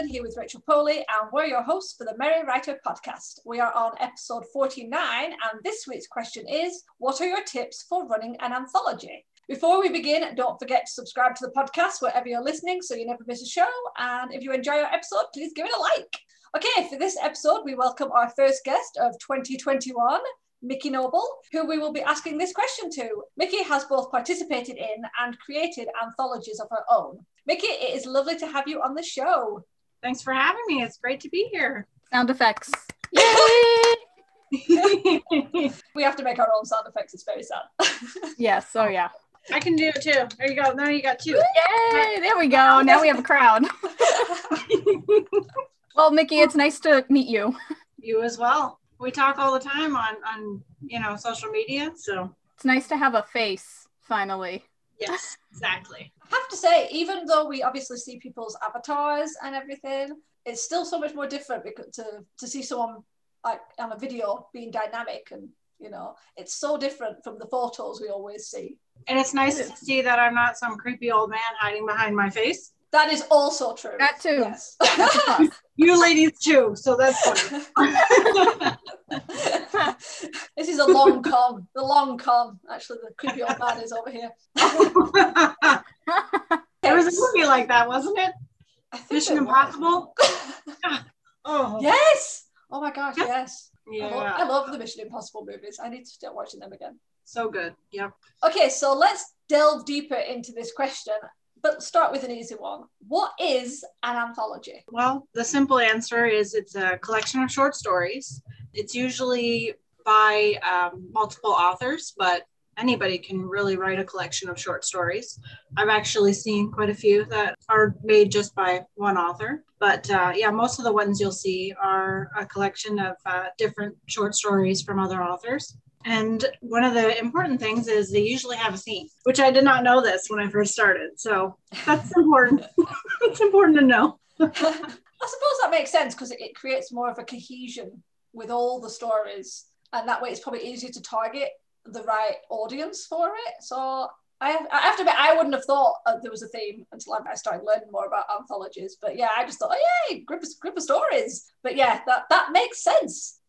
Franklin here with Rachel Poley, and we're your hosts for the Merry Writer podcast. We are on episode 49, and this week's question is What are your tips for running an anthology? Before we begin, don't forget to subscribe to the podcast wherever you're listening so you never miss a show. And if you enjoy our episode, please give it a like. Okay, for this episode, we welcome our first guest of 2021, Mikki Noble, who we will be asking this question to. Mikki has both participated in and created anthologies of her own. Mikki, it is lovely to have you on the show. Thanks for having me. It's great to be here. Sound effects. Yay! we have to make our own sound effects. It's very sad. yes. Oh, yeah. I can do it too. There you go. Now you got two. Yay! There we go. Now we have a crowd. well, Mikki, it's nice to meet you. You as well. We talk all the time on on you know social media, so it's nice to have a face finally. Yes, exactly. I have to say, even though we obviously see people's avatars and everything, it's still so much more different because to to see someone like on a video being dynamic and you know it's so different from the photos we always see and it's nice to see that i'm not some creepy old man hiding behind my face that is also true that too yes. you ladies too so that's funny this is a long con the long con actually the creepy old man is over here there was a movie like that wasn't it mission impossible oh yes Oh my gosh, yes. Yeah. I love, I love the Mission Impossible movies. I need to start watching them again. So good. Yeah. Okay, so let's delve deeper into this question, but start with an easy one. What is an anthology? Well, the simple answer is it's a collection of short stories. It's usually by um, multiple authors, but anybody can really write a collection of short stories. I've actually seen quite a few that are made just by one author. But uh, yeah, most of the ones you'll see are a collection of uh, different short stories from other authors. And one of the important things is they usually have a theme, which I did not know this when I first started. So that's important. it's important to know. I suppose that makes sense because it, it creates more of a cohesion with all the stories. And that way it's probably easier to target the right audience for it. So I have, I have to admit, I wouldn't have thought uh, there was a theme until I started learning more about anthologies. But yeah, I just thought, oh yay, group of, group of stories. But yeah, that that makes sense.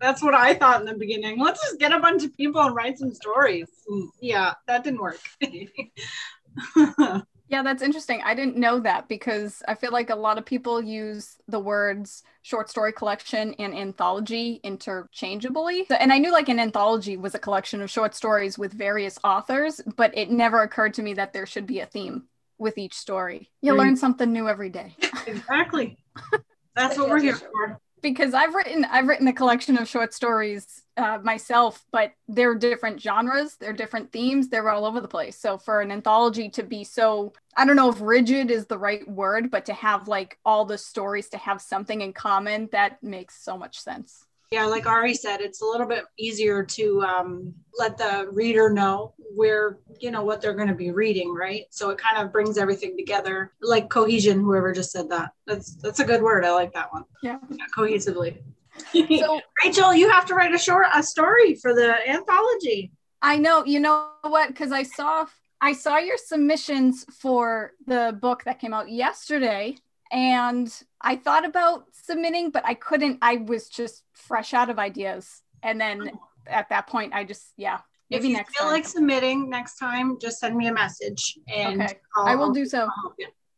That's what I thought in the beginning. Let's just get a bunch of people and write some stories. Yeah, that didn't work. Yeah, that's interesting. I didn't know that because I feel like a lot of people use the words short story collection and anthology interchangeably. And I knew like an anthology was a collection of short stories with various authors, but it never occurred to me that there should be a theme with each story. You right. learn something new every day. exactly. That's what we're here for because I've written I've written a collection of short stories uh, myself, but they're different genres, they're different themes, they're all over the place. So for an anthology to be so I don't know if rigid is the right word, but to have like all the stories to have something in common, that makes so much sense yeah like ari said it's a little bit easier to um, let the reader know where you know what they're going to be reading right? So it kind of brings everything together like cohesion whoever just said that. That's that's a good word. I like that one. Yeah, yeah cohesively. So rachel you have to write a short a story for the anthology. I know. You know what? Because i saw i saw your submissions for the book that came out yesterday and I thought about submitting, but I couldn't. I was just fresh out of ideas. And then oh. at that point, I just, yeah. Maybe if you next feel time. like submitting next time, just send me a message and okay. I will do so.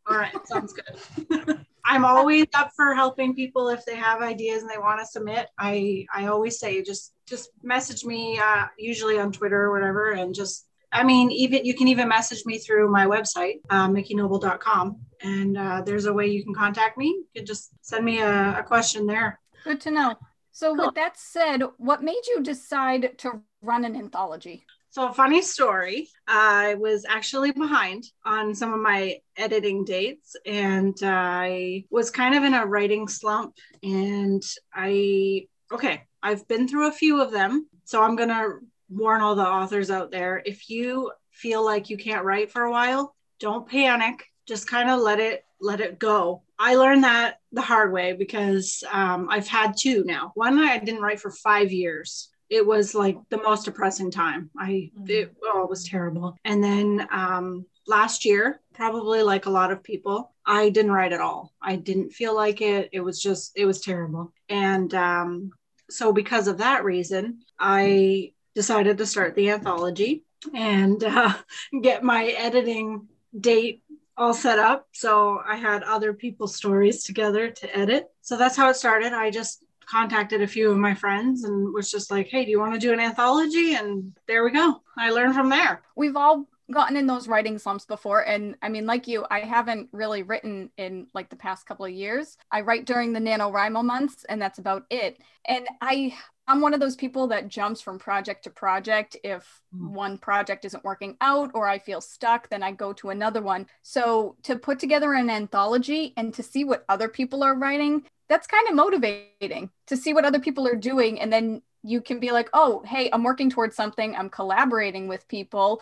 All right, sounds good. I'm always up for helping people if they have ideas and they want to submit. I I always say just just message me, uh, usually on Twitter or whatever, and just I mean, even you can even message me through my website, uh, mikkinoble.com, and uh, there's a way you can contact me. You can just send me a, a question there. Good to know. So, cool. with that said, what made you decide to run an anthology? So, funny story. I was actually behind on some of my editing dates, and I was kind of in a writing slump. And I, okay, I've been through a few of them. So, I'm going to warn all the authors out there if you feel like you can't write for a while, don't panic. Just kind of let it let it go. I learned that the hard way because um, I've had two now. One I didn't write for five years. It was like the most depressing time. I mm-hmm. it, oh, it was terrible. And then um, last year, probably like a lot of people, I didn't write at all. I didn't feel like it. It was just, it was terrible. And um, so, because of that reason, I decided to start the anthology and uh, get my editing date all set up. So I had other people's stories together to edit. So that's how it started. I just contacted a few of my friends and was just like, hey, do you want to do an anthology? And there we go. I learned from there. We've all gotten in those writing slumps before and i mean like you i haven't really written in like the past couple of years i write during the nanowrimo months and that's about it and i i'm one of those people that jumps from project to project if mm. one project isn't working out or i feel stuck then i go to another one so to put together an anthology and to see what other people are writing that's kind of motivating to see what other people are doing and then you can be like oh hey i'm working towards something i'm collaborating with people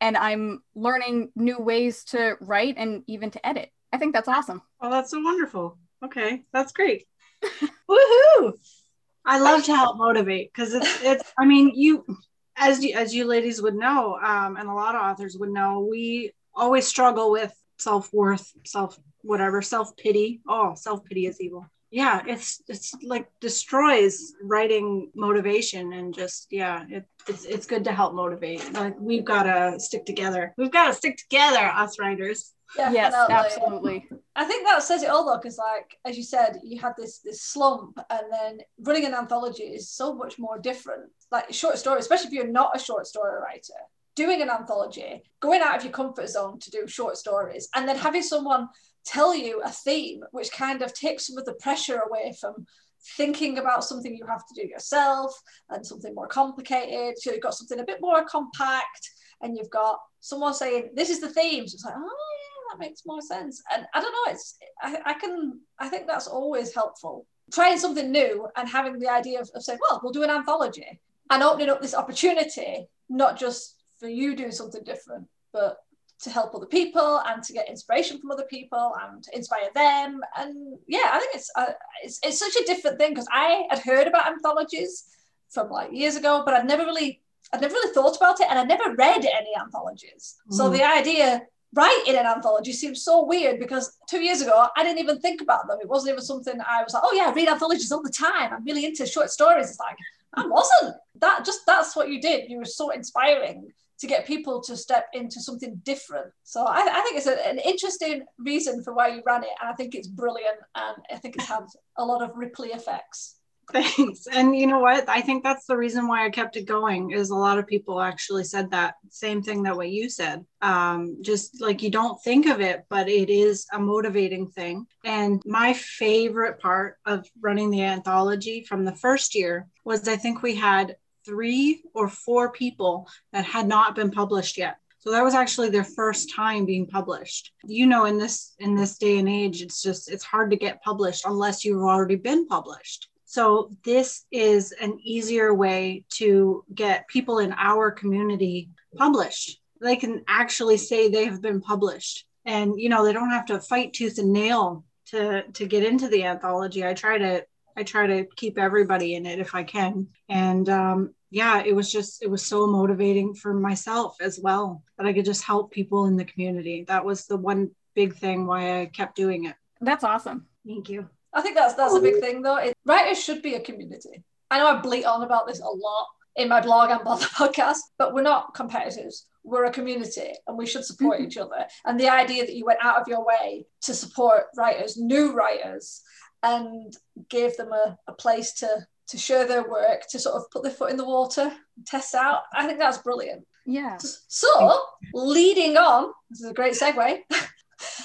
and I'm learning new ways to write and even to edit. I think that's awesome. Oh, that's so wonderful. Okay, that's great. Woohoo! I love to help motivate because it's it's. I mean, you as you as you ladies would know, um, and a lot of authors would know, we always struggle with self worth, self whatever, self pity. Oh, self pity is evil yeah it's it's like destroys writing motivation and just yeah it, it's it's good to help motivate like we've got to stick together we've got to stick together us writers yes absolutely i think that says it all though because like as you said you had this this slump and then running an anthology is so much more different like short story especially if you're not a short story writer doing an anthology going out of your comfort zone to do short stories and then having someone tell you a theme which kind of takes some of the pressure away from thinking about something you have to do yourself and something more complicated. So you've got something a bit more compact and you've got someone saying, this is the theme. So it's like, oh that makes more sense. And I don't know, it's, I, I can, I think that's always helpful. Trying something new and having the idea of, of saying, well, we'll do an anthology and opening up this opportunity, not just for you doing something different, but to help other people and to get inspiration from other people and inspire them. And yeah, I think it's uh, it's, it's such a different thing because I had heard about anthologies from like years ago, but I'd never really I'd never really thought about it and I'd never read any anthologies. Mm. So the idea writing an anthology seems so weird because two years ago I didn't even think about them. It wasn't even something I was like, oh yeah, I read anthologies all the time. I'm really into short stories. It's like I wasn't. That just that's what you did. You were so inspiring to get people to step into something different. So I, I think it's a, an interesting reason for why you ran it. And I think it's brilliant. And I think it's had a lot of ripply effects. Thanks. And you know what? I think that's the reason why I kept it going is a lot of people actually said that same thing that what you said. Um, just like you don't think of it, but it is a motivating thing. And my favorite part of running the anthology from the first year was I think we had three or four people that had not been published yet. So that was actually their first time being published. You know, in this in this day and age, it's just it's hard to get published unless you've already been published. So this is an easier way to get people in our community published. They can actually say they have been published. And you know, they don't have to fight tooth and nail to to get into the anthology. I try to I try to keep everybody in it if I can. And um, yeah, it was just, it was so motivating for myself as well that I could just help people in the community. That was the one big thing why I kept doing it. That's awesome. Thank you. I think that's that's a big thing though. It, writers should be a community. I know I bleat on about this a lot in my blog and on the podcast, but we're not competitors. We're a community and we should support mm-hmm. each other. And the idea that you went out of your way to support writers, new writers, and gave them a, a place to to show their work, to sort of put their foot in the water, test out. I think that's brilliant. Yeah. So, leading on, this is a great segue.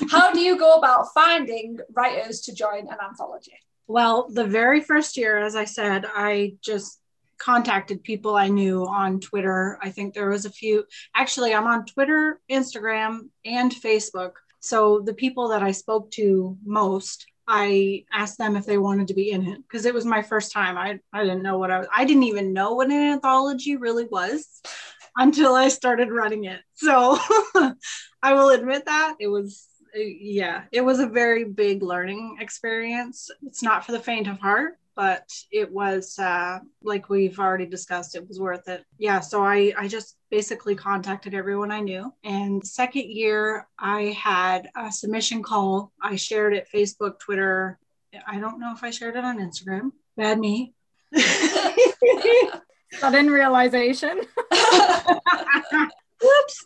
How do you go about finding writers to join an anthology? Well, the very first year, as I said, I just contacted people I knew on Twitter. I think there was a few. Actually, I'm on Twitter, Instagram, and Facebook. So the people that I spoke to most I asked them if they wanted to be in it because it was my first time. I, I didn't know what I was, I didn't even know what an anthology really was until I started running it. So I will admit that it was, yeah, it was a very big learning experience. It's not for the faint of heart. but it was uh, like we've already discussed, it was worth it. Yeah, so I I just basically contacted everyone I knew. And second year, I had a submission call. I shared it Facebook, Twitter. I don't know if I shared it on Instagram. Bad me. Sudden realization. Whoops.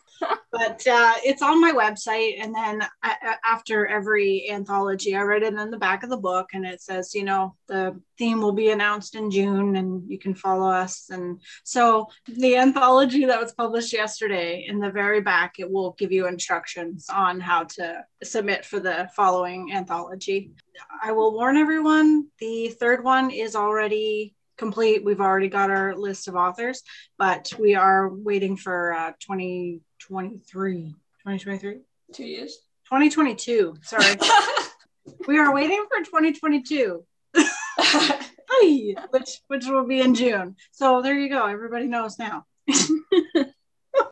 but uh, it's on my website. And then I, after every anthology, I write it in the back of the book and it says, you know, the theme will be announced in June and you can follow us. And so the anthology that was published yesterday, in the very back, it will give you instructions on how to submit for the following anthology. I will warn everyone the third one is already complete. We've already got our list of authors, but we are waiting for uh, 2023. 2023? Two years. 2022. Sorry. we are waiting for 2022. which which will be in June. So there you go. Everybody knows now.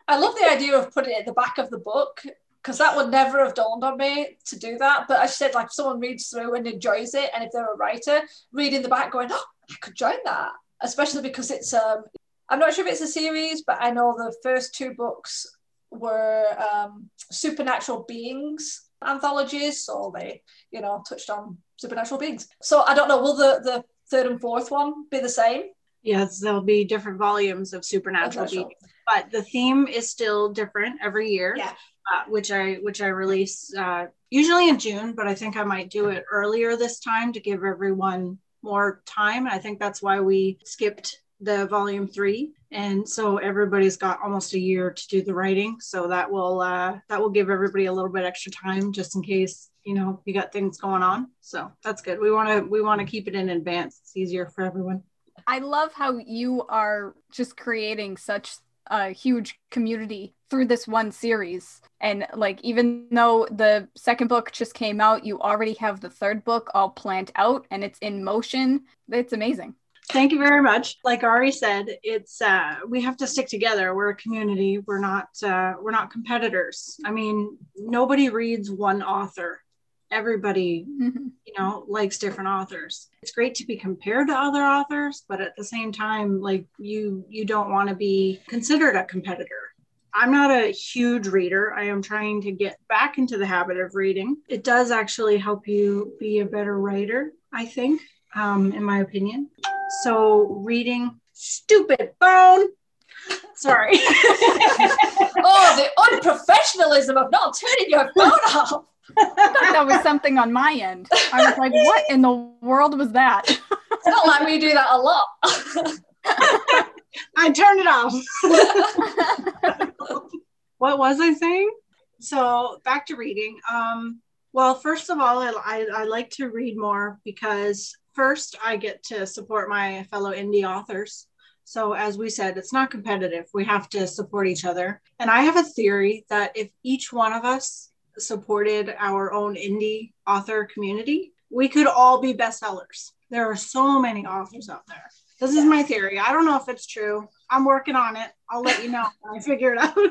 I love the idea of putting it at the back of the book because that would never have dawned on me to do that. But I said, like, if someone reads through and enjoys it, and if they're a writer, reading the back, going, "Oh, I could join that," especially because it's um, I'm not sure if it's a series, but I know the first two books were um, supernatural beings anthologies, so they, you know, touched on supernatural beings. So I don't know, will the the third and fourth one be the same? Yes, there'll be different volumes of supernatural beings, but the theme is still different every year. Yeah. Uh, which I which I release uh, usually in June, but I think I might do it earlier this time to give everyone more time. I think that's why we skipped the volume three, and so everybody's got almost a year to do the writing. So that will uh, that will give everybody a little bit extra time just in case you know you got things going on. So that's good. We want to we want to keep it in advance. It's easier for everyone. I love how you are just creating such a huge community through this one series. And like, even though the second book just came out, you already have the third book all planned out and it's in motion. It's amazing. Thank you very much. Like Ari said, it's uh, we have to stick together. We're a community. We're not uh, we're not competitors. I mean, nobody reads one author. Everybody, mm-hmm. you know, likes different authors. It's great to be compared to other authors, but at the same time, like you you don't want to be considered a competitor. I'm not a huge reader. I am trying to get back into the habit of reading. It does actually help you be a better writer, I think, um, in my opinion. So, reading, stupid phone. Sorry. oh, the unprofessionalism of not turning your phone off. I thought that was something on my end. I was like, what in the world was that? it's not like we do that a lot. I turned it off. what was I saying? So back to reading. Um, well, first of all, I, I, I like to read more because first I get to support my fellow indie authors. So, as we said, it's not competitive. We have to support each other. And I have a theory that if each one of us supported our own indie author community, we could all be bestsellers. There are so many authors out there. This is my theory. I don't know if it's true. I'm working on it. I'll let you know when I figure it out.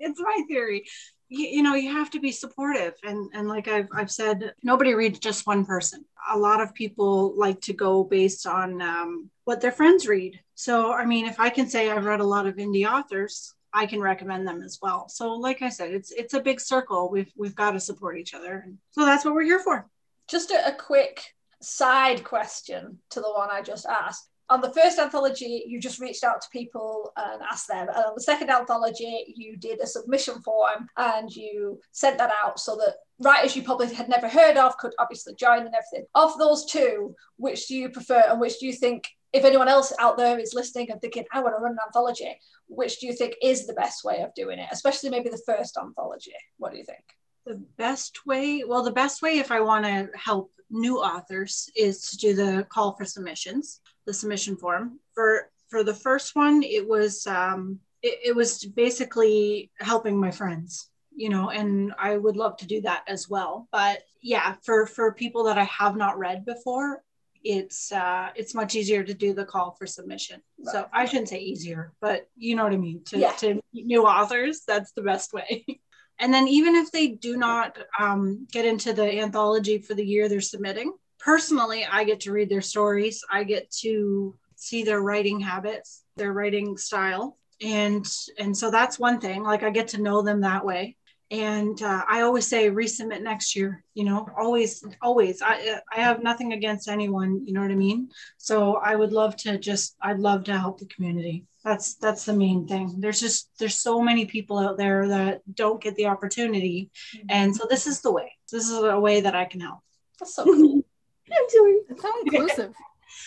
it's my theory. You, you, know, you have to be supportive. And, and like I've, I've said, nobody reads just one person. A lot of people like to go based on um, what their friends read. So, I mean, if I can say I've read a lot of indie authors, I can recommend them as well. So, like I said, it's it's a big circle. We've we've got to support each other, so that's what we're here for. Just a, a quick side question to the one I just asked. On the first anthology, you just reached out to people and asked them. And on the second anthology, you did a submission form and you sent that out so that writers you probably had never heard of could obviously join and everything. Of those two, which do you prefer and which do you think, if anyone else out there is listening and thinking, I want to run an anthology, which do you think is the best way of doing it? Especially maybe the first anthology. What do you think? The best way, well, the best way if I want to help new authors is to do the call for submissions, the submission form. For for the first one, it was um, it, it was basically helping my friends, you know, and I would love to do that as well. But yeah, for for people that I have not read before, it's uh, it's much easier to do the call for submission. Right. So I shouldn't say easier, but you know what I mean. To, yeah. to new authors, that's the best way. And then even if they do not um, get into the anthology for the year they're submitting, personally, I get to read their stories. I get to see their writing habits, their writing style. And and so that's one thing. Like I get to know them that way and uh, i always say resubmit next year you know always always. I i have nothing against anyone you know what i mean? So i would love to just i'd love to help the community. That's that's the main thing. There's just there's so many people out there that don't get the opportunity. Mm-hmm. and so this is the way. This is a way that i can help. That's so cool. I'm doing it's so inclusive.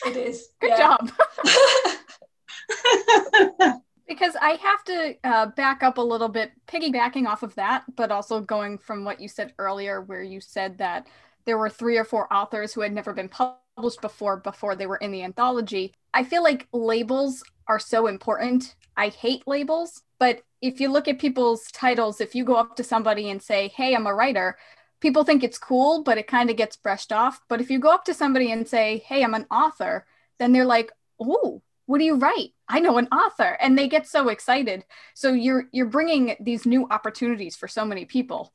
It is. Good job because I have to uh, back up a little bit, piggybacking off of that, but also going from what you said earlier, where you said that there were three or four authors who had never been published before before they were in the anthology. I feel like labels are so important. I hate labels, but if you look at people's titles, if you go up to somebody and say, "Hey, I'm a writer," people think it's cool, but it kind of gets brushed off. But if you go up to somebody and say, "Hey, I'm an author," then they're like, "Oh, what do you write? I know an author. And they get so excited. So you're you're bringing these new opportunities for so many people.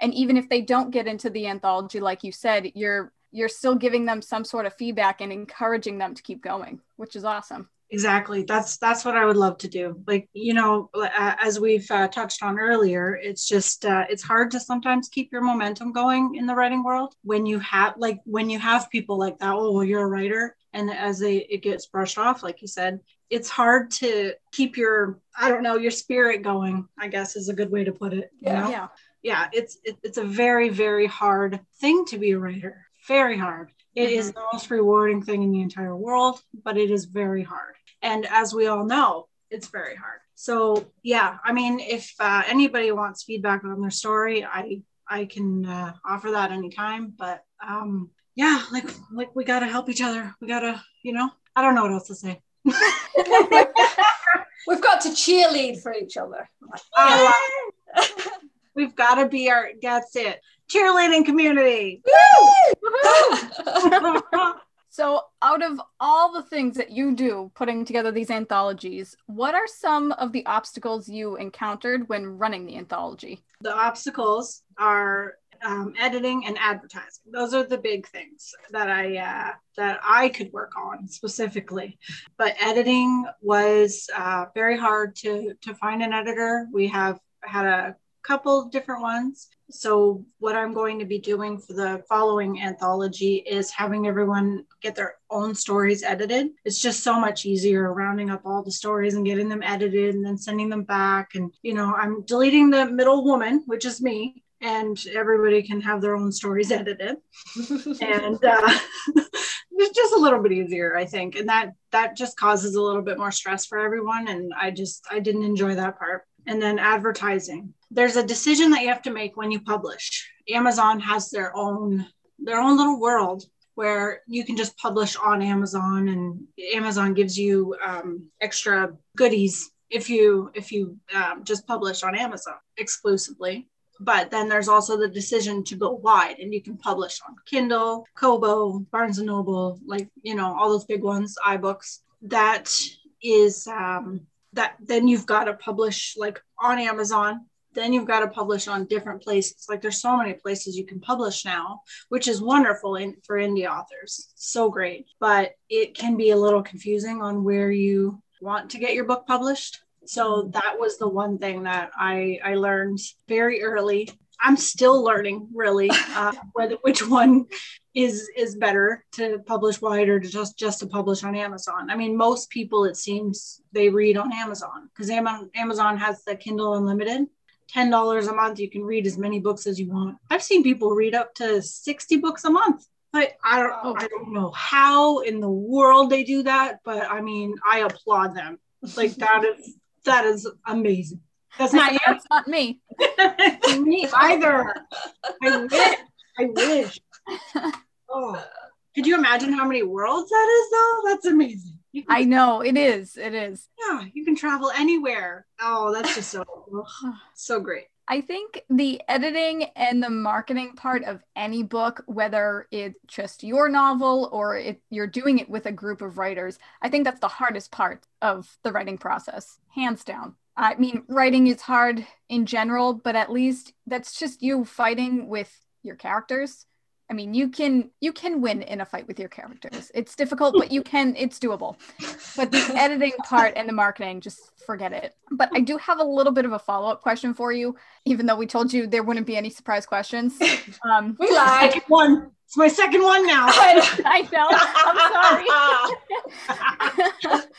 And even if they don't get into the anthology like you said you're you're still giving them some sort of feedback and encouraging them to keep going which is awesome. Exactly. That's that's what i would love to do. Like you know as we've uh, touched on earlier it's just uh, it's hard to sometimes keep your momentum going in the writing world when you have like when you have people like that oh well you're a writer and as they, it gets brushed off like you said it's hard to keep your i don't know your spirit going i guess is a good way to put it yeah. know? yeah. Yeah it's it, it's a very very hard thing to be a writer. Very hard. It mm-hmm. is the most rewarding thing in the entire world but it is very hard. And as we all know it's very hard. So yeah i mean if uh, anybody wants feedback on their story i i can uh, offer that anytime but um yeah, like like we gotta help each other. We gotta, you know, I don't know what else to say. We've got to cheerlead for each other. Uh, we've got to be our. That's it. Cheerleading community. so, out of all the things that you do putting together these anthologies, what are some of the obstacles you encountered when running the anthology? The obstacles are um, editing and advertising. Those are the big things that I uh, that I could work on specifically. But editing was uh, very hard to to find an editor. We have had a couple different ones. So what I'm going to be doing for the following anthology is having everyone get their own stories edited. It's just so much easier rounding up all the stories and getting them edited and then sending them back. And you know, I'm deleting the middle woman, which is me, and everybody can have their own stories edited. And uh, it's just a little bit easier i think. And that that just causes a little bit more stress for everyone. And i just i didn't enjoy that part. And then advertising. There's a decision that you have to make when you publish. Amazon has their own their own little world where you can just publish on amazon and amazon gives you um, extra goodies if you if you um, just publish on amazon exclusively but then there's also the decision to go wide and you can publish on kindle kobo barnes and noble like you know all those big ones ibooks. That is um, that then you've got to publish like on amazon. Then you've got to publish on different places. Like there's so many places you can publish now which is wonderful in, for indie authors. So great. But it can be a little confusing on where you want to get your book published so that was the one thing that I, I learned very early. I'm still learning really uh, whether which one is is better to publish wide or to just just to publish on Amazon. I mean, most people it seems they read on Amazon because Amazon has the Kindle Unlimited. Ten dollars a month, you can read as many books as you want. I've seen people read up to sixty books a month. But I don't, oh. I don't know how in the world they do that. But I mean, I applaud them. Like that is that is amazing. That's not you. That's not me. me either. I wish. I wish. Oh, could you imagine how many worlds that is, though? That's amazing. I know it is. It is. Yeah, you can travel anywhere. Oh, that's just so so great. I think the editing and the marketing part of any book, whether it's just your novel or if you're doing it with a group of writers, I think that's the hardest part of the writing process, hands down. I mean, writing is hard in general, but at least that's just you fighting with your characters. I mean, you can you can win in a fight with your characters. It's difficult, but you can. It's doable. But the editing part and the marketing, just forget it. But I do have a little bit of a follow up question for you, even though we told you there wouldn't be any surprise questions. Um, we lied. Second one. It's my second one now. I know. I'm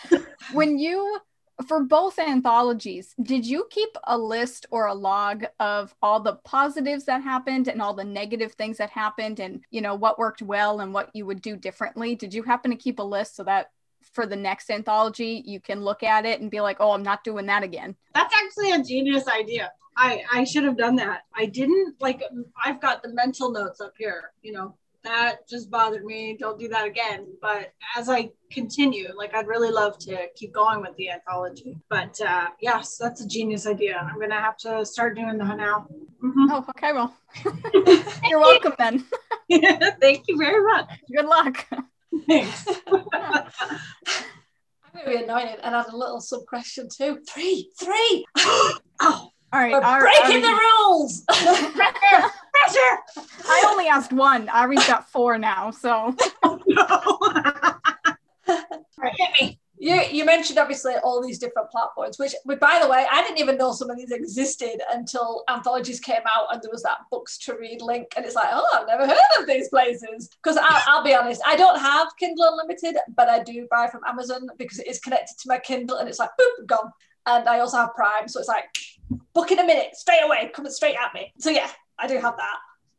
sorry. when you for both anthologies, did you keep a list or a log of all the positives that happened and all the negative things that happened and, you know, what worked well and what you would do differently? Did you happen to keep a list so that for the next anthology, you can look at it and be like, oh, I'm not doing that again? That's actually a genius idea. I, I should have done that. I didn't like I've got the mental notes up here, you know, that just bothered me. Don't do that again. But as I continue, like I'd really love to keep going with the anthology. But uh, yes, that's a genius idea. I'm gonna have to start doing that now. Mm-hmm. Oh, okay. Well, you're welcome then. Thank you very much. Good luck. Thanks. I'm gonna be annoyed and add a little sub question too. Three, three. oh. All right, We're breaking the rules. I only asked one. Ari's got four now, so. Oh, no. Right, hit me. You, you mentioned obviously all these different platforms, which, by the way, I didn't even know some of these existed until anthologies came out and there was that books to read link. And it's like, oh, I've never heard of these places. Because I'll, I'll, be honest, I don't have Kindle Unlimited, but I do buy from Amazon because it is connected to my Kindle and it's like, boop, gone. And I also have Prime. So it's like, book in a minute, straight away, coming straight at me. So yeah, I do have that.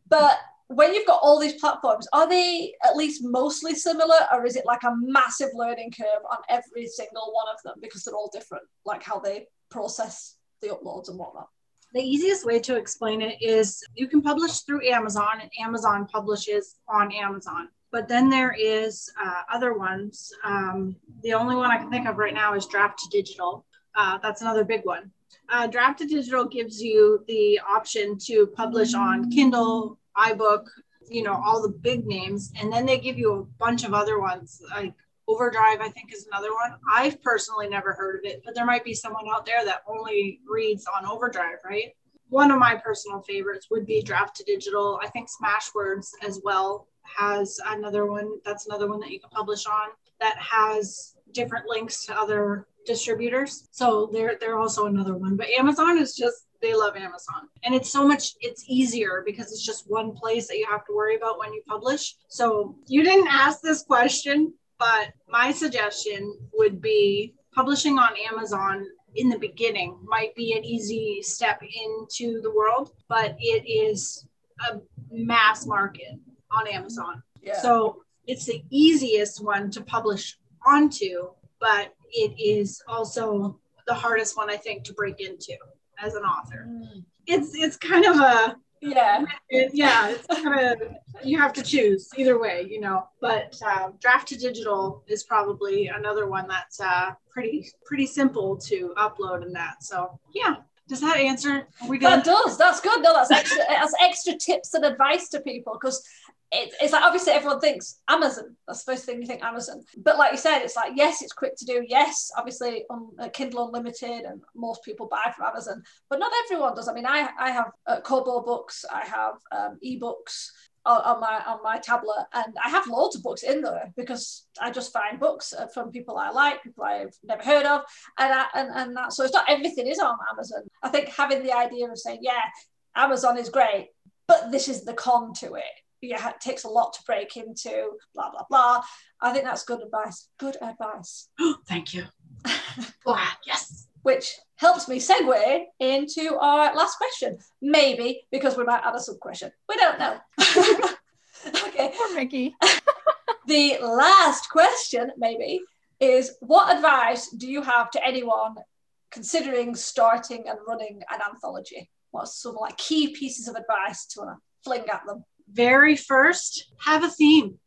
But when you've got all these platforms, are they at least mostly similar, or is it like a massive learning curve on every single one of them because they're all different, like how they process the uploads and whatnot? The easiest way to explain it is you can publish through Amazon, and Amazon publishes on Amazon. But then there is uh, other ones. Um, the only one I can think of right now is Draft to Digital. Uh, that's another big one. Uh, Draft to Digital gives you the option to publish on Kindle, iBook, you know, all the big names. And then they give you a bunch of other ones, like Overdrive, I think is another one. I've personally never heard of it, but there might be someone out there that only reads on Overdrive, right? One of my personal favorites would be Draft to Digital. I think Smashwords as well has another one. That's another one that you can publish on that has different links to other distributors. So they're they're also another one. But Amazon is just they love Amazon. And it's so much it's easier because it's just one place that you have to worry about when you publish. So you didn't ask this question, but my suggestion would be publishing on Amazon in the beginning might be an easy step into the world, but it is a mass market on Amazon. Yeah. So it's the easiest one to publish onto, but it is also the hardest one I think to break into as an author. Mm. It's it's kind of a yeah. It, yeah it's kind of you have to choose either way you know but uh, draft to digital is probably another one that's uh, pretty pretty simple to upload and that so yeah. Does that answer? We that does. That's good no that's extra that's extra tips and advice to people because it, it's like obviously everyone thinks Amazon. That's the first thing you think Amazon. But like you said, it's like yes, it's quick to do. Yes, obviously on uh, Kindle Unlimited, and most people buy from Amazon, but not everyone does. I mean, I I have uh, Kobo books, I have um, ebooks on, on my on my tablet, and I have loads of books in there because I just find books uh, from people I like, people I've never heard of, and I, and and that. So it's not everything is on Amazon. I think having the idea of saying, yeah, Amazon is great, but this is the con to it yeah, it takes a lot to break into, blah, blah, blah. I think that's good advice. Good advice. Thank you. yes. Which helps me segue into our last question. Maybe because we might add a sub question. We don't know. okay. Poor Mikki. the last question, maybe, is what advice do you have to anyone considering starting and running an anthology? What's some like key pieces of advice to want to fling at them? Very first, have a theme.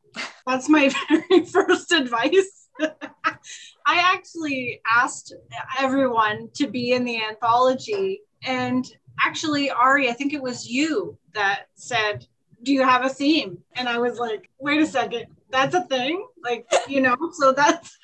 That's my very first advice. I actually asked everyone to be in the anthology. And actually, Ari, I think it was you that said, Do you have a theme? And I was like, Wait a second, that's a thing? Like, you know, so that's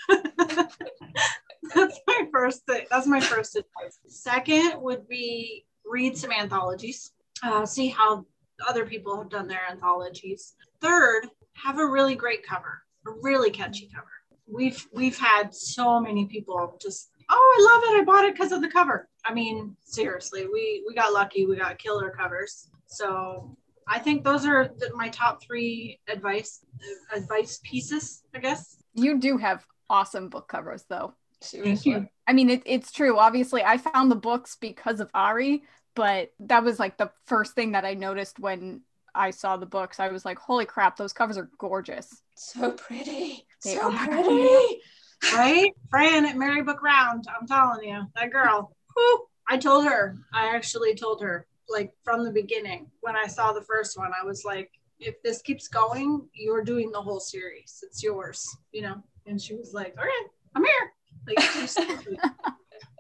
that's my first thing. That's my first advice. Second would be read some anthologies, uh, see how other people have done their anthologies. Third, have a really great cover, a really catchy cover. We've we've had so many people just, oh, I love it. I bought it because of the cover. I mean, seriously, we we got lucky. We got killer covers. So I think those are the, my top three advice advice pieces. I guess You do have awesome book covers, though. Seriously. you. I mean, it, it's true. Obviously, I found the books because of Ari, but that was like the first thing that I noticed when I saw the books. I was like, holy crap, those covers are gorgeous. So pretty. They so are. pretty. right? Fran at Merry Book Round. I'm telling you, that girl. whew. I told her. I actually told her, like from the beginning, when I saw the first one, I was like, if this keeps going, you're doing the whole series. It's yours, you know. And she was like, all right, I'm here. Like, she's so sweet.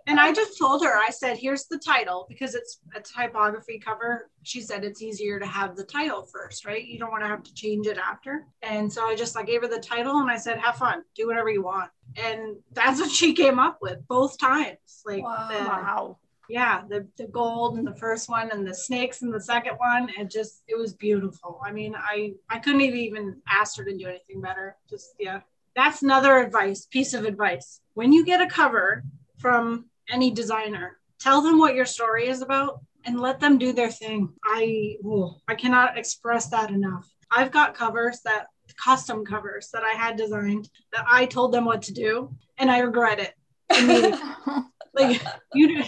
And I just told her, I said, here's the title because it's a typography cover. She said it's easier to have the title first, right? You don't want to have to change it after. And so I just I gave her the title and I said, have fun, do whatever you want. And that's what she came up with both times. Like Wow. the, Wow. yeah, the, the gold in the first one and the snakes in the second one. It just it was beautiful. I mean, I I couldn't have even asked her to do anything better. Just yeah. That's another advice, piece of advice. When you get a cover from any designer, tell them what your story is about and let them do their thing. I oh, I cannot express that enough. I've got covers that custom covers that I had designed that I told them what to do and I regret it like you do,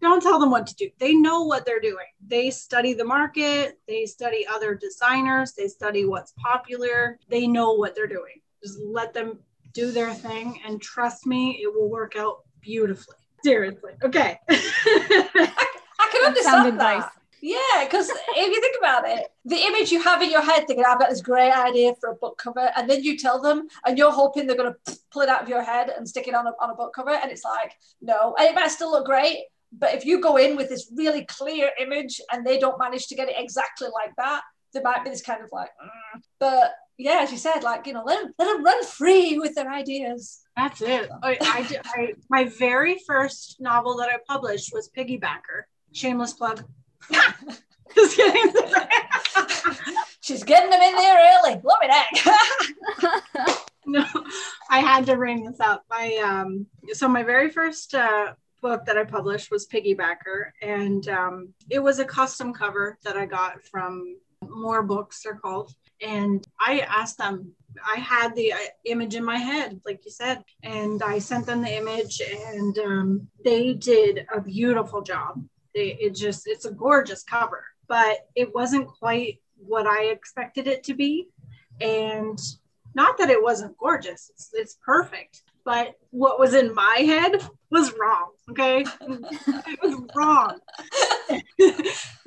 don't tell them what to do. They know what they're doing. They study the market. They study other designers. They study what's popular. They know what they're doing. Just let them do their thing and trust me it will work out beautifully seriously okay I can That's understand that. advice. Yeah, because if you think about it, the image you have in your head thinking, I've got this great idea for a book cover, and then you tell them, and you're hoping they're going to pull it out of your head and stick it on a, on a book cover, and it's like, no, and it might still look great, but if you go in with this really clear image and they don't manage to get it exactly like that, there might be this kind of like, mm. but yeah, as you said, like, you know, let them, let them run free with their ideas. that's it I, I, I my very first novel that i published was piggybacker shameless plug just kidding She's getting them in there early. Blow it no, I had to bring this up. I um so my very first uh book that I published was Piggybacker, and um, it was a custom cover that I got from More Books, they're called. And I asked them, I had the uh, image in my head, like you said, and I sent them the image, and um, they did a beautiful job. They, it just, it's a gorgeous cover, but it wasn't quite what I expected it to be. And not that it wasn't gorgeous, it's, it's perfect, but what was in my head was wrong. Okay. it was wrong.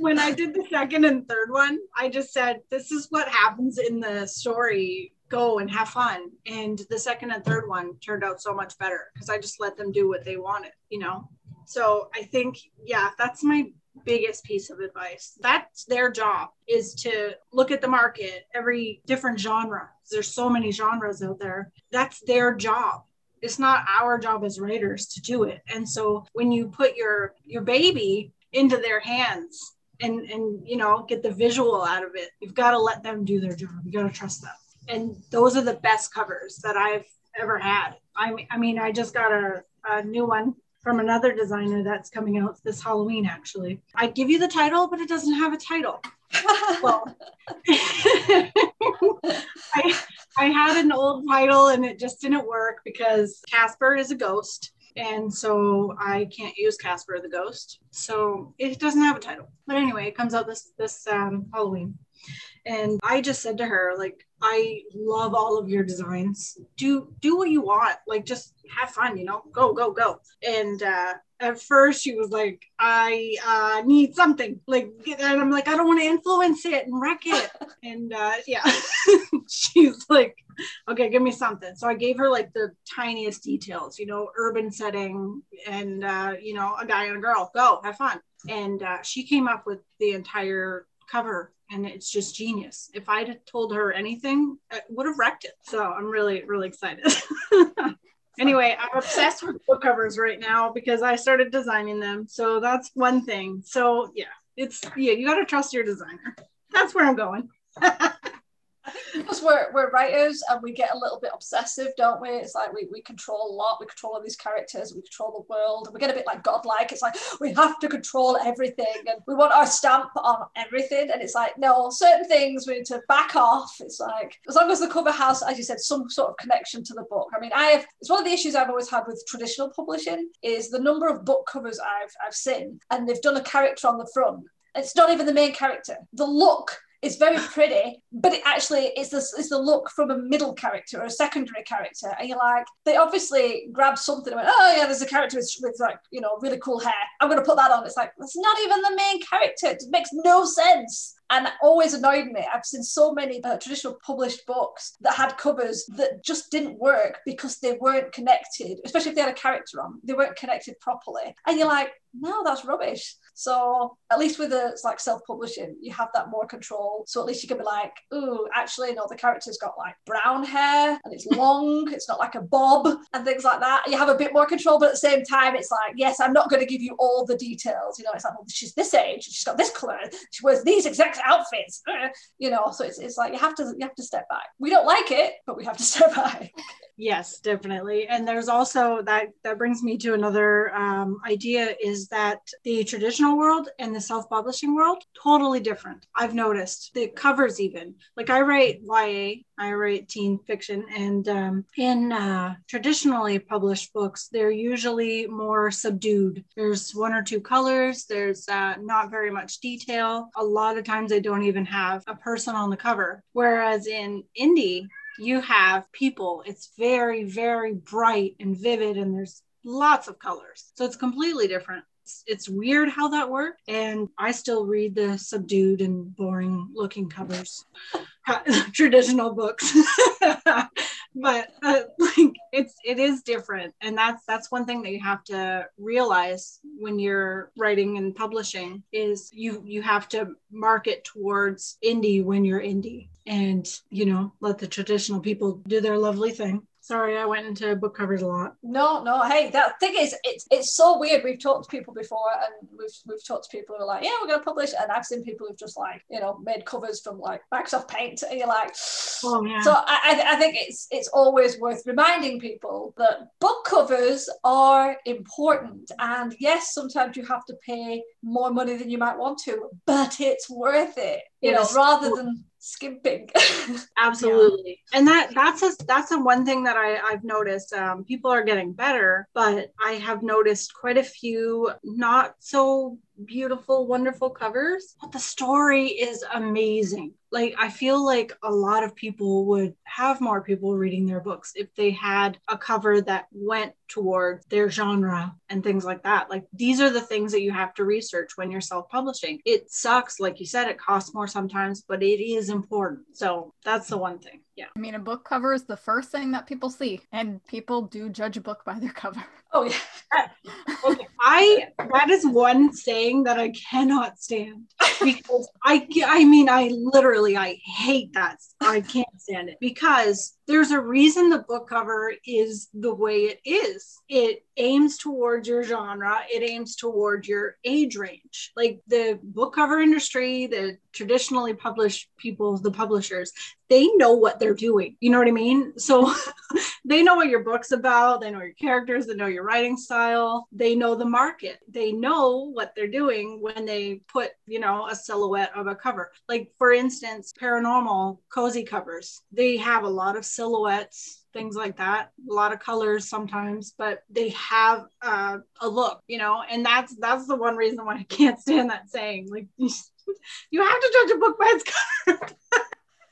when I did the second and third one, I just said, This is what happens in the story. Go and have fun. And the second and third one turned out so much better because I just let them do what they wanted, you know? So I think, yeah, that's my biggest piece of advice. That's their job is to look at the market, every different genre. There's so many genres out there. That's their job. It's not our job as writers to do it. And so when you put your your baby into their hands and and you know get the visual out of it, you've got to let them do their job. You got to trust them. And those are the best covers that I've ever had. I mean, I mean, I just got a, a new one from another designer that's coming out this Halloween, actually. I give you the title, but it doesn't have a title. Well, I, I had an old title and it just didn't work because Casper is a ghost. And so I can't use Casper the ghost. So it doesn't have a title. But anyway, it comes out this this um, Halloween. And I just said to her, like, I love all of your designs. Do do what you want. Like just have fun, you know, go, go, go. And uh at first she was like, I uh need something. Like and I'm like, I don't want to influence it and wreck it. and uh yeah. She's like, okay, give me something. So I gave her like the tiniest details, you know, urban setting and uh, you know, a guy and a girl. Go, have fun. And uh, she came up with the entire cover and it's just genius. If I'd told her anything, I would have wrecked it. So I'm really, really excited. Anyway, I'm obsessed with book covers right now because I started designing them. So that's one thing. So yeah, it's yeah, you gotta trust your designer. That's where I'm going. because we're, we're writers and we get a little bit obsessive, don't we? It's like we, we control a lot, we control all these characters, we control the world, and we get a bit like godlike. It's like we have to control everything and we want our stamp on everything. And it's like, no, certain things we need to back off. It's like as long as the cover has, as you said, some sort of connection to the book. I mean, I have it's one of the issues I've always had with traditional publishing is the number of book covers I've I've seen and they've done a character on the front. It's not even the main character. The look it's very pretty, but it actually is the, it's the look from a middle character or a secondary character. And you're like, they obviously grabbed something and went, oh yeah, there's a character with, with like, you know, really cool hair. I'm going to put that on. It's like, that's not even the main character. It makes no sense and always annoyed me. I've seen so many uh, traditional published books that had covers that just didn't work because they weren't connected, especially if they had a character on, they weren't connected properly. And you're like, no, that's rubbish. So at least with a like self-publishing, you have that more control. So at least you can be like, oh, actually, no, the character's got like brown hair and it's long, it's not like a bob and things like that. You have a bit more control, but at the same time, it's like, yes, I'm not going to give you all the details. You know, it's like, well, she's this age, she's got this color, she wears these exact outfits. You know, so it's, it's like you have to you have to step back. We don't like it, but we have to step back. Yes, definitely. And there's also that that brings me to another um, idea is that the traditional world and the self-publishing world totally different. I've noticed the covers even like I write YA, I write teen fiction, and um, in uh, traditionally published books, they're usually more subdued. There's one or two colors. There's uh, not very much detail. A lot of times, they don't even have a person on the cover. Whereas in indie you have people. It's very, very bright and vivid, and there's lots of colors. So it's completely different. It's, it's weird how that worked. And I still read the subdued and boring looking covers, traditional books. but uh, like it's it is different and that's that's one thing that you have to realize when you're writing and publishing is you you have to market towards indie when you're indie and you know let the traditional people do their lovely thing Sorry, I went into book covers a lot. No, no. Hey, that thing is, it's it's so weird. We've talked to people before, and we've we've talked to people who are like, yeah, we're going to publish, and I've seen people who've just like, you know, made covers from like Microsoft Paint, and you're like, oh yeah. So I I think it's it's always worth reminding people that book covers are important, and yes, sometimes you have to pay more money than you might want to, but it's worth it. You know, rather than skimping absolutely yeah. and that that's a that's the one thing that I, i've noticed um, people are getting better but i have noticed quite a few not so beautiful, wonderful covers, but the story is amazing. Like, I feel like a lot of people would have more people reading their books if they had a cover that went towards their genre and things like that. Like, these are the things that you have to research when you're self publishing. It sucks. Like you said, it costs more sometimes, but it is important. So, that's the one thing. Yeah. I mean, a book cover is the first thing that people see, and people do judge a book by their cover. Oh, yeah. okay. I, that is one saying that I cannot stand because I, I mean, I literally, I hate that. I can't stand it because there's a reason the book cover is the way it is. It aims towards your genre, it aims towards your age range. Like the book cover industry, the traditionally published people, the publishers, they know what they're doing. You know what I mean? So they know what your book's about, they know your characters, they know your writing style, they know the market, they know what they're doing when they put, you know, a silhouette of a cover. Like, for instance, paranormal cozy covers, they have a lot of silhouettes things like that. A lot of colors sometimes but they have uh, a look you know and that's that's the one reason why i can't stand that saying like you have to judge a book by its cover.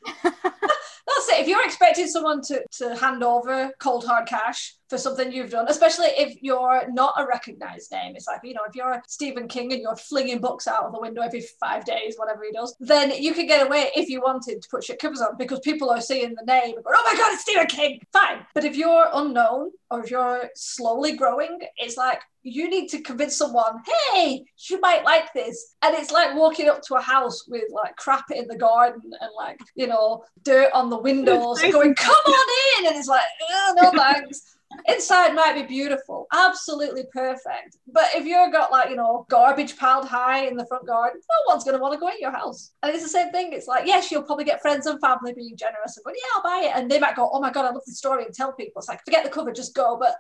That's it if you're expecting someone to, to hand over cold hard cash for something you've done, especially if you're not a recognized name. It's like, you know, if you're a Stephen King and you're flinging books out of the window every five days, whatever he does, then you could get away if you wanted to put shit covers on because people are seeing the name and going, oh my God, it's Stephen King. Fine. But if you're unknown or if you're slowly growing, it's like, you need to convince someone, hey, you might like this. And it's like walking up to a house with like crap in the garden and like, you know, dirt on the windows and going, come on in. And it's like, oh, no thanks inside might be beautiful, absolutely perfect. But if you've got like, you know, garbage piled high in the front garden, no one's going to want to go in your house. And it's the same thing. It's like, yes, you'll probably get friends and family being generous and going, yeah, I'll buy it. And they might go, oh my God, I love the story and tell people. It's like, forget the cover, just go. But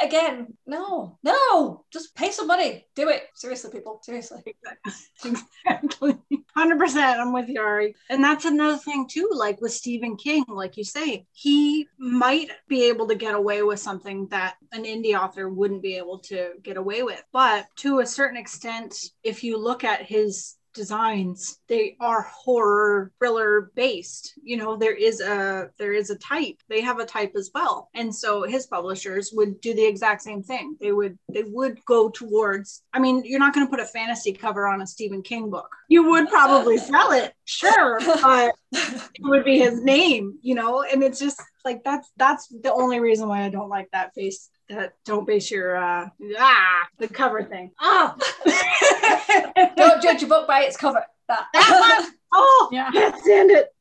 again, no, no, just pay some money. Do it. Seriously, people. Seriously. Exactly. 100%. I'm with you, Ari. And that's another thing, too. Like with Stephen King, like you say, he might be able to get away with something that an indie author wouldn't be able to get away with. But to a certain extent, if you look at his designs they are horror thriller based. You know there is a there is a type they have a type as well. And so his publishers would do the exact same thing. They would they would go towards i mean you're not going to put a fantasy cover on a stephen king book. You would probably sell it sure but it would be his name you know? And it's just like that's that's the only reason why i don't like that face that don't base your uh ah the cover thing oh Don't judge a book by its cover. That. that one. Oh, Yeah. can't stand it.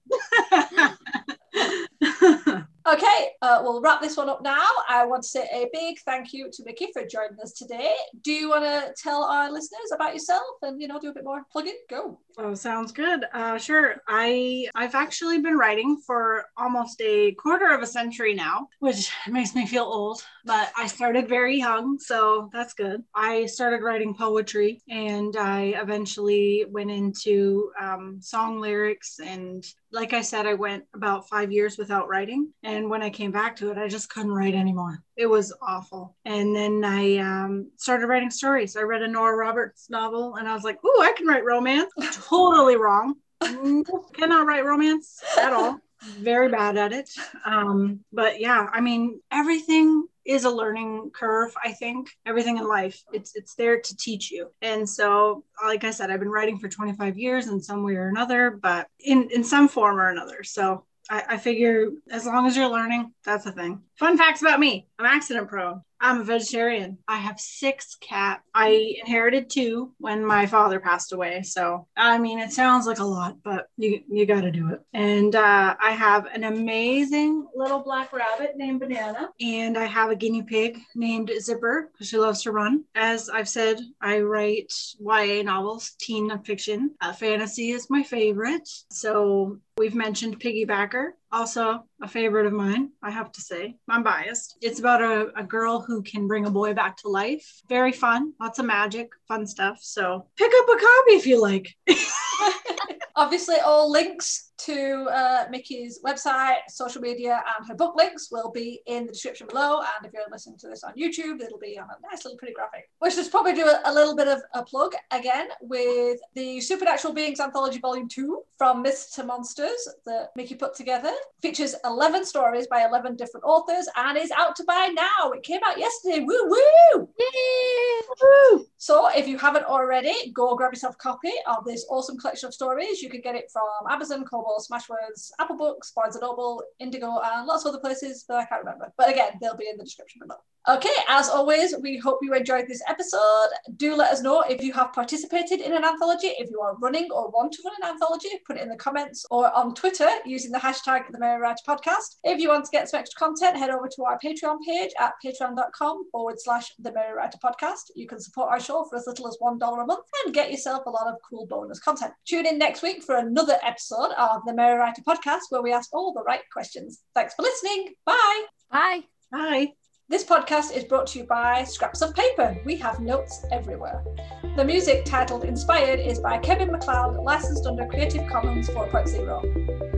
Okay, uh, we'll wrap this one up now. I want to say a big thank you to Mikki for joining us today. Do you want to tell our listeners about yourself and you know do a bit more plugging? Go. Oh, sounds good. Uh, sure. I I've actually been writing for almost a quarter of a century now, which makes me feel old. But I started very young, so that's good. I started writing poetry, and I eventually went into um, song lyrics. And like I said, I went about five years without writing, and when I came back to it, I just couldn't write anymore. It was awful. And then I um, started writing stories. I read a Nora Roberts novel, and I was like, "Ooh, I can write romance." totally wrong. Cannot write romance at all. Very bad at it. Um, but yeah, I mean, everything is a learning curve i think everything in life it's it's there to teach you and so like i said i've been writing for 25 years in some way or another but in in some form or another so I, figure as long as you're learning, that's the thing. Fun facts about me I'm accident prone. I'm a vegetarian. I have six cats. I inherited two when my father passed away. So, I mean, it sounds like a lot, but you, you got to do it. And uh, I have an amazing little black rabbit named Banana. And I have a guinea pig named Zipper because she loves to run. As I've said, I write YA novels, teen fiction. Uh, fantasy is my favorite. So, We've mentioned Piggybacker, also a favorite of mine, I have to say. I'm biased. It's about a, a girl who can bring a boy back to life. Very fun, lots of magic, fun stuff. So pick up a copy if you like. Obviously, all links to uh, Mikki's website, social media, and her book links will be in the description below. And if you're listening to this on YouTube, it'll be on a nice little pretty graphic. We should probably do a, a little bit of a plug again with the Supernatural Beings Anthology Volume 2 from Myths to Monsters that Mikki put together. Features 11 stories by 11 different authors and is out to buy now. It came out yesterday. Woo woo! Woo! So if you haven't already, go grab yourself a copy of this awesome collection of stories. You can get it from Amazon, Kobo, Smashwords, Apple Books, Barnes & Noble, Indigo, and lots of other places that I can't remember. But again, they'll be in the description below. Okay, as always, we hope you enjoyed this episode. Do let us know if you have participated in an anthology, if you are running or want to run an anthology, put it in the comments or on Twitter using the hashtag the Merry Writer Podcast. If you want to get some extra content, head over to our Patreon page at patreon.com forward slash the Merry Writer Podcast. You can support our show for as little as $1 a month and get yourself a lot of cool bonus content. Tune in next week for another episode of the Merry Writer Podcast where we ask all the right questions. Thanks for listening. Bye. Bye. Bye. This podcast is brought to you by Scraps of Paper. We have notes everywhere. The music titled Inspired is by Kevin MacLeod, licensed under Creative Commons 4.0.